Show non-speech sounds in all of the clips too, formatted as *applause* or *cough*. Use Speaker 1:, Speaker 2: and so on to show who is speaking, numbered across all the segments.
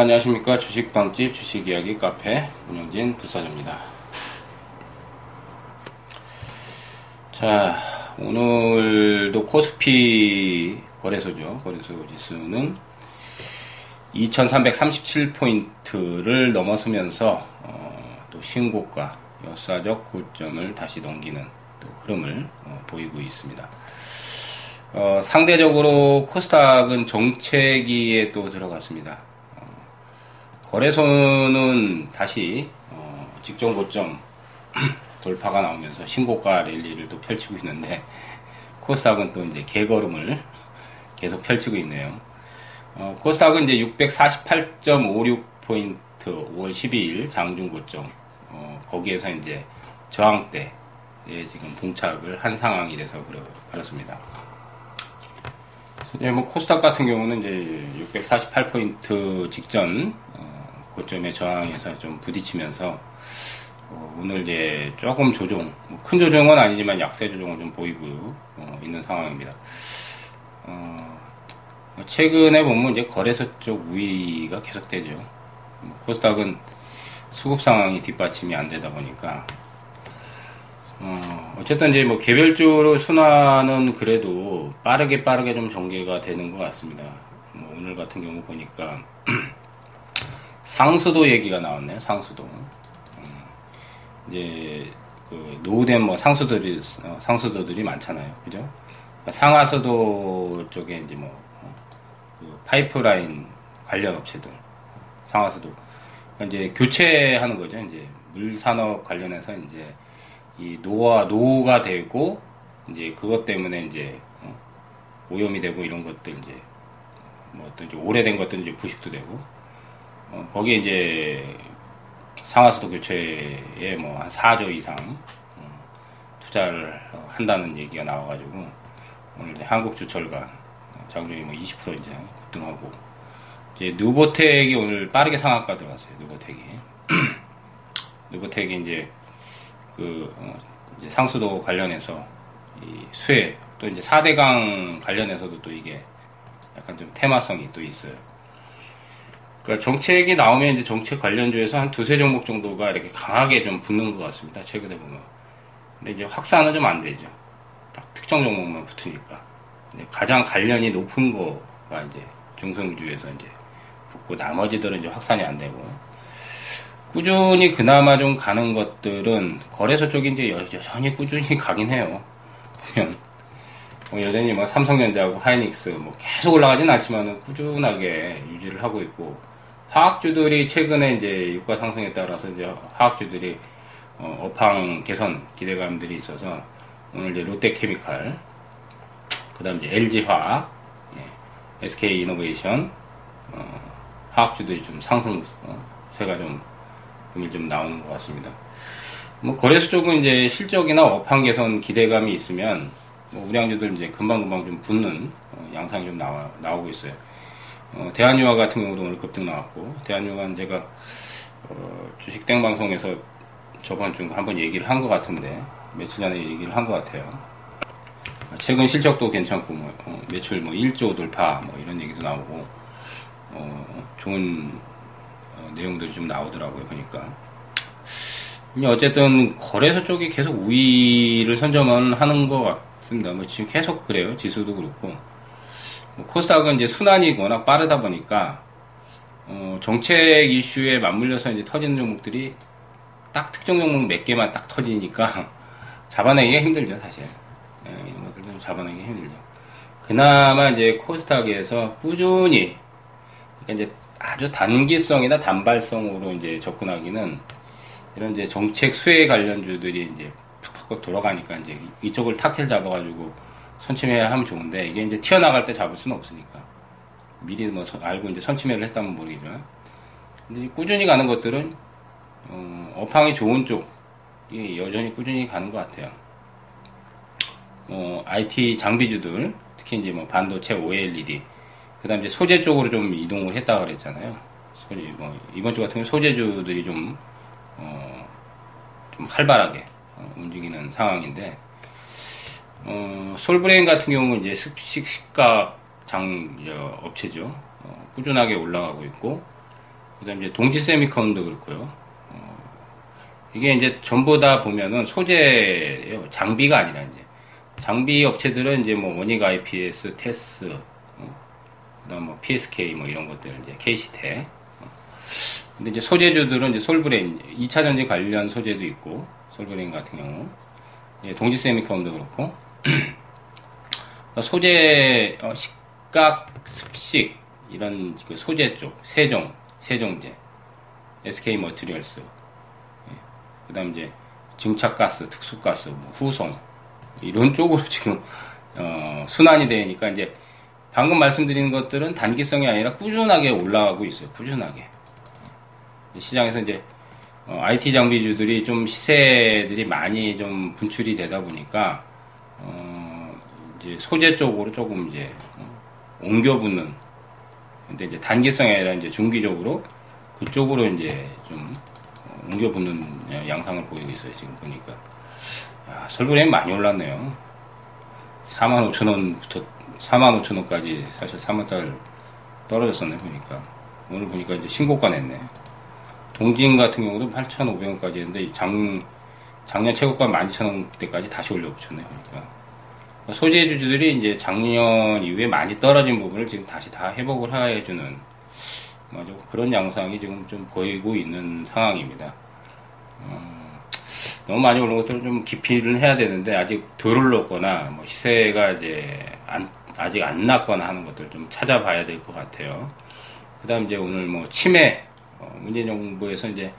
Speaker 1: 자, 안녕하십니까. 주식방집 주식이야기 카페 운영진 부사장입니다. 자, 오늘도 코스피 거래소죠. 거래소 지수는 2337포인트를 넘어서면서 어, 또 신고가 역사적 고점을 다시 넘기는 또 흐름을 어, 보이고 있습니다. 어, 상대적으로 코스닥은 정체기에 또 들어갔습니다. 어, 거래소는 다시 어, 직전 고점 *clears throat* 돌파가 나오면서 신고가 랠리를 또 펼치고 있는데 코스닥은 또 이제 개걸음을 계속 펼치고 있네요. 어, 코스닥은 이제 648.56 포인트 5월 12일 장중 고점 어, 거기에서 이제 저항대에 지금 봉착을 한 상황이라서 그렇습니다. 예, 뭐 코스닥 같은 경우는 이제 648포인트 직전 어, 고점의 저항에서 좀 부딪히면서 어, 오늘 이제 조금 조정, 뭐 큰 조정은 아니지만 약세 조정을 좀 보이고 어, 있는 상황입니다. 어, 최근에 보면 이제 거래소 쪽 우위가 계속되죠. 뭐 코스닥은 수급 상황이 뒷받침이 안 되다 보니까 어, 어쨌든 이제 뭐 개별적으로 순환은 그래도 빠르게 빠르게 좀 전개가 되는 것 같습니다. 뭐 오늘 같은 경우 보니까 *clears throat* 상수도 얘기가 나왔네요. 상수도. 음, 이제 그 노후된 뭐 상수들이 어, 상수도들이 많잖아요. 그죠? 그러니까 상하수도 쪽에 이제 뭐 어, 그 파이프라인 관련 업체들 상하수도 그러니까 이제 교체하는 거죠. 이제 물 산업 관련해서 이제 이 노화 노후가 되고 이제 그것 때문에 이제 어, 오염이 되고 이런 것들 이제 뭐 어떤 이제 오래된 것들 이제 부식도 되고 어, 거기에 이제 상하수도 교체에 뭐 한 4조 이상 어, 투자를 한다는 얘기가 나와가지고 오늘 이제 한국주철관 장중이 뭐 20% 이제 급등하고 이제 누보텍이 오늘 빠르게 상한가 들어갔어요. 누보텍이 *clears throat* 누보텍이 이제 그 어, 상수도 관련해서 이 수혜 또 이제 4대강 관련해서도 또 이게 약간 좀 테마성이 또 있어요. 그러니까 정책이 나오면 이제 정책 관련주에서 한 두세 종목 정도가 이렇게 강하게 좀 붙는 것 같습니다. 최근에 보면. 근데 이제 확산은 좀 안 되죠. 딱 특정 종목만 붙으니까. 가장 관련이 높은 거가 이제 중성주에서 이제 붙고 나머지들은 이제 확산이 안 되고. 꾸준히 그나마 좀 가는 것들은 거래소 쪽이 이제 여전히 꾸준히 *laughs* 가긴 해요. 보면 뭐 여전히 뭐 삼성전자하고 하이닉스 뭐 계속 올라가진 않지만은 꾸준하게 유지를 하고 있고 화학주들이 최근에 이제 유가 상승에 따라서 이제 화학주들이 어, 업황 개선 기대감들이 있어서 오늘 이제 롯데케미칼 그다음 이제 LG화학 예, SK이노베이션 어, 화학주들이 좀 상승세가 좀 금일 좀 나오는 것 같습니다. 뭐 거래소 쪽은 이제 실적이나 업황 개선 기대감이 있으면 뭐 우량주들 이제 금방금방 좀 붙는 어, 양상이 좀 나와, 나오고 있어요. 어, 대한유화 같은 경우도 오늘 급등 나왔고 대한유화는 제가 어, 주식 땡 방송에서 저번 주 한번 얘기를 한 것 같은데 며칠 전에 얘기를 한 것 같아요. 최근 실적도 괜찮고 뭐 어, 매출 뭐 1조 돌파 뭐 이런 얘기도 나오고 어, 좋은 어, 내용들이 좀 나오더라고요 보니까 어쨌든 거래소 쪽이 계속 우위를 선점은 하는 것 같습니다. 뭐 지금 계속 그래요 지수도 그렇고 뭐 코스닥은 이제 순환이 워낙 빠르다 보니까 어, 정책 이슈에 맞물려서 이제 터지는 종목들이 딱 특정 종목 몇 개만 딱 터지니까 *laughs* 잡아내기가 힘들죠 사실 예, 이런 것들도 잡아내기 힘들죠. 그나마 이제 코스닥에서 꾸준히 그러니까 이제 아주 단기성이나 단발성으로 이제 접근하기는 이런 이제 정책 수혜 관련주들이 이제 팍팍 돌아가니까 이제 이쪽을 타켓 잡아가지고 선침해야 하면 좋은데 이게 이제 튀어나갈 때 잡을 수는 없으니까 미리 뭐 알고 이제 선침해를 했다면 모르겠지만 근데 꾸준히 가는 것들은 어, 업황이 좋은 쪽이 여전히 꾸준히 가는 것 같아요. 어, IT 장비주들 특히 이제 뭐 반도체 OLED 그다음 이제 소재 쪽으로 좀 이동을 했다 그랬잖아요. 소재 뭐 이번 주 같은 경우 소재주들이 좀 어, 좀 활발하게 어, 움직이는 상황인데 어, 솔브레인 같은 경우는 이제 습식 식각 장 업체죠. 어, 꾸준하게 올라가고 있고 그 다음 이제 동진쎄미켐도 그렇고요. 어, 이게 이제 전부 다 보면은 소재예요. 장비가 아니라 이제 장비 업체들은 이제 뭐 원익 IPS, 테스, 어, 그다음 뭐 PSK 뭐 이런 것들 이제 KC텍. 어. 근데 이제 소재주들은 이제 솔브레인 2차 전지 관련 소재도 있고 솔브레인 같은 경우 예, 동진쎄미켐도 그렇고 소재 어, 식각 습식 이런 그 소재 쪽 세종 세종제 SK 머티리얼스. 예. 그다음 이제 증착가스 특수가스 뭐 후송 이런 쪽으로 *laughs* 지금 어, 순환이 되니까 이제 방금 말씀드리는 것들은 단기성이 아니라 꾸준하게 올라가고 있어요 꾸준하게. 시장에서 이제 어, IT 장비주들이 좀 시세들이 많이 좀 분출이 되다 보니까 어, 이제 소재 쪽으로 조금 이제 어, 옮겨 붙는 근데 이제 단기성이 아니라 이제 중기적으로 그쪽으로 이제 좀 어, 옮겨 붙는 양상을 보이고 있어요 지금 보니까. 야, 설그램 많이 올랐네요. 45,000원부터 45,000원까지 사실 3월달 떨어졌었네 보니까. 오늘 보니까 이제 신고가 냈네. 동진 같은 경우도 8,500원까지 했는데 장, 작년 최고가 12,000원대까지 다시 올려붙였네요. 그러니까 소재 주주들이 이제 작년 이후에 많이 떨어진 부분을 지금 다시 다 회복을 해주는 맞아 그런 양상이 지금 좀 보이고 있는 상황입니다. 음, 너무 많이 오른 것들은 좀 기피를 해야 되는데 아직 덜 올랐거나 뭐 시세가 이제 안, 아직 안 났거나 하는 것들 좀 찾아봐야 될 것 같아요. 그 다음 이제 오늘 뭐 치매 어, 문재인 정부에서 이제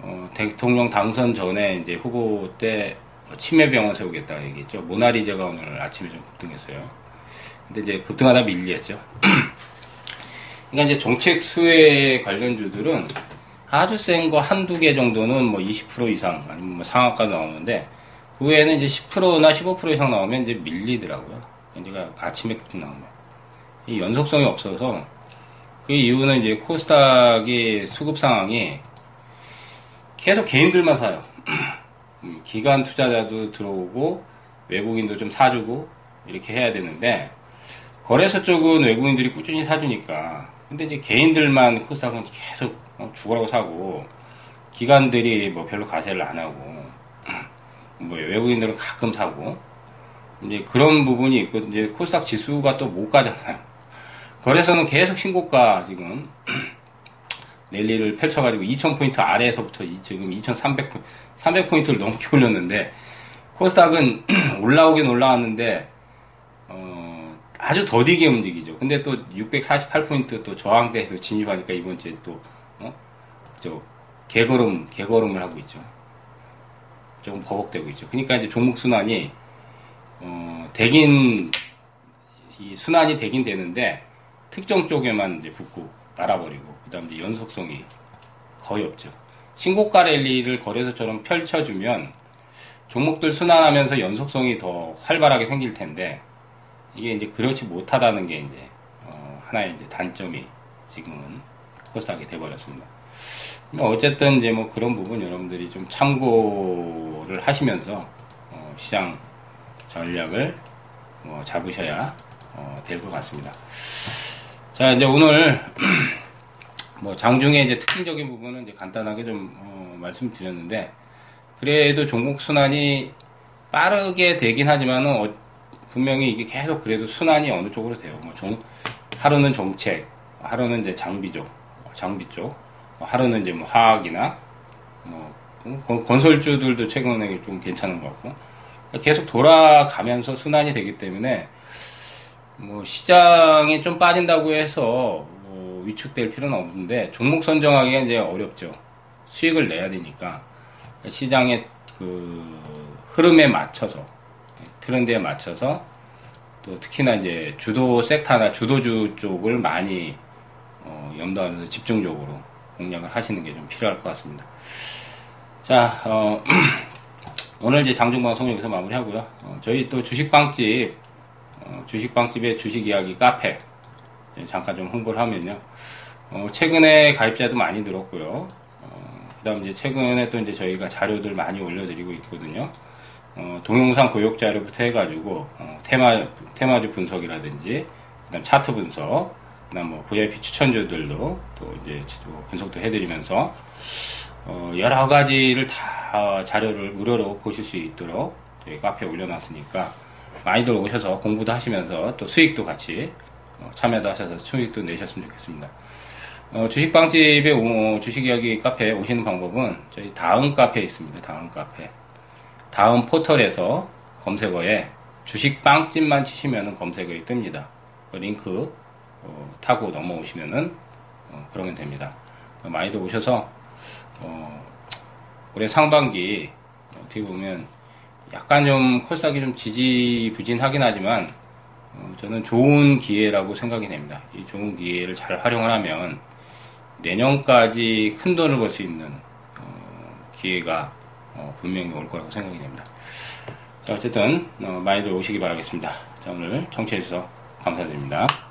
Speaker 1: 어, 대통령 당선 전에 이제 후보 때 치매 병원 세우겠다 얘기했죠. 모나리자가 오늘 아침에 좀 급등했어요. 근데 이제 급등하다 밀리했죠. *clears throat* 그러니까 이제 정책 수혜 관련주들은 아주 센 거 한두 개 정도는 뭐 20% 이상 아니면 뭐 상한가 나오는데 그 외에는 이제 10%나 15% 이상 나오면 이제 밀리더라고요. 제가 아침에 급등 나오면 이 연속성이 없어서 그 이유는 이제 코스닥의 수급 상황이 계속 개인들만 사요. *clears throat* 음, 기관 투자자도 들어오고 외국인도 좀 사주고 이렇게 해야 되는데 거래소 쪽은 외국인들이 꾸준히 사주니까 근데 이제 개인들만 코스닥은 계속 어, 죽으라고 사고 기관들이 뭐 별로 가세를 안 하고 *clears throat* 뭐 외국인들은 가끔 사고 이제 그런 부분이 있고 이제 코스닥 지수가 또 못 가잖아요. 거래소는 계속 신고가 지금 *clears throat* 랠리를 펼쳐가지고 2000포인트 아래에서부터 지금 2300포인트, 300포인트를 넘게 *laughs* 올렸는데 코스닥은 *clears throat* 올라오긴 올라왔는데 어, 아주 더디게 움직이죠. 근데 또 648포인트 또 저항대에도 진입하니까 이번 주에 또 어? 저 개걸음 개걸음을 하고 있죠. 조금 버벅대고 있죠. 그러니까 이제 종목 순환이 어, 되긴 이 순환이 되긴 되는데 특정 쪽에만 이제 붙고 날아버리고 그다음 이제 연속성이 거의 없죠. 신고가 랠리를 거래소처럼 펼쳐주면 종목들 순환하면서 연속성이 더 활발하게 생길 텐데 이게 이제 그렇지 못하다는 게 이제 어 하나의 이제 단점이 지금은 코스닥이 돼버렸습니다. 뭐 어쨌든 이제 뭐 그런 부분 여러분들이 좀 참고를 하시면서 어 시장 전략을 뭐 잡으셔야 어 될것 같습니다. 자, 이제 오늘, *clears throat* 뭐, 장중에 이제 특징적인 부분은 이제 간단하게 좀, 어, 말씀드렸는데, 그래도 종목 순환이 빠르게 되긴 하지만은, 어, 분명히 이게 계속 그래도 순환이 어느 쪽으로 돼요. 뭐, 정, 하루는 정책, 하루는 이제 장비 쪽, 장비 쪽, 뭐 하루는 이제 뭐 화학이나, 뭐, 건설주들도 최근에 좀 괜찮은 것 같고, 계속 돌아가면서 순환이 되기 때문에, 뭐 시장에 좀 빠진다고 해서 뭐 위축될 필요는 없는데 종목 선정하기가 이제 어렵죠. 수익을 내야 되니까 시장의 그 흐름에 맞춰서 트렌드에 맞춰서 또 특히나 이제 주도 섹터나 주도주 쪽을 많이 어, 염두하면서 집중적으로 공략을 하시는 게 좀 필요할 것 같습니다. 자, 어, *clears throat* 오늘 이제 장중방송 여기서 마무리하고요. 어, 저희 또 주식빵집 어, 주식빵집의 주식 이야기 카페 예, 잠깐 좀 홍보를 하면요. 어, 최근에 가입자도 많이 늘었고요. 어, 그 다음 이제 최근에 또 이제 저희가 자료들 많이 올려드리고 있거든요. 어, 동영상 고역 자료부터 해가지고 어, 테마 테마주 분석이라든지 그다음 차트 분석 그다음 뭐 VIP 추천주들도 또 이제 분석도 해드리면서 어, 여러 가지를 다 자료를 무료로 보실 수 있도록 저희 카페에 올려놨으니까 많이들 오셔서 공부도 하시면서 또 수익도 같이 어, 참여도 하셔서 수익도 내셨으면 좋겠습니다. 어, 주식빵집에 오, 주식 이야기 카페에 오시는 방법은 저희 다음 카페에 있습니다. 다음 카페. 다음 포털에서 검색어에 주식빵집만 치시면 검색어에 뜹니다. 그 링크 어, 타고 넘어오시면은 어, 그러면 됩니다. 많이들 오셔서 어, 올해 상반기 어떻게 보면 약간 좀 코스닥이 좀 지지부진하긴 하지만 어, 저는 좋은 기회라고 생각이 됩니다. 이 좋은 기회를 잘 활용을 하면 내년까지 큰 돈을 벌 수 있는 어, 기회가 어, 분명히 올 거라고 생각이 됩니다. 자 어쨌든 어, 많이들 오시기 바라겠습니다. 자 오늘 청취해 주셔서 감사드립니다.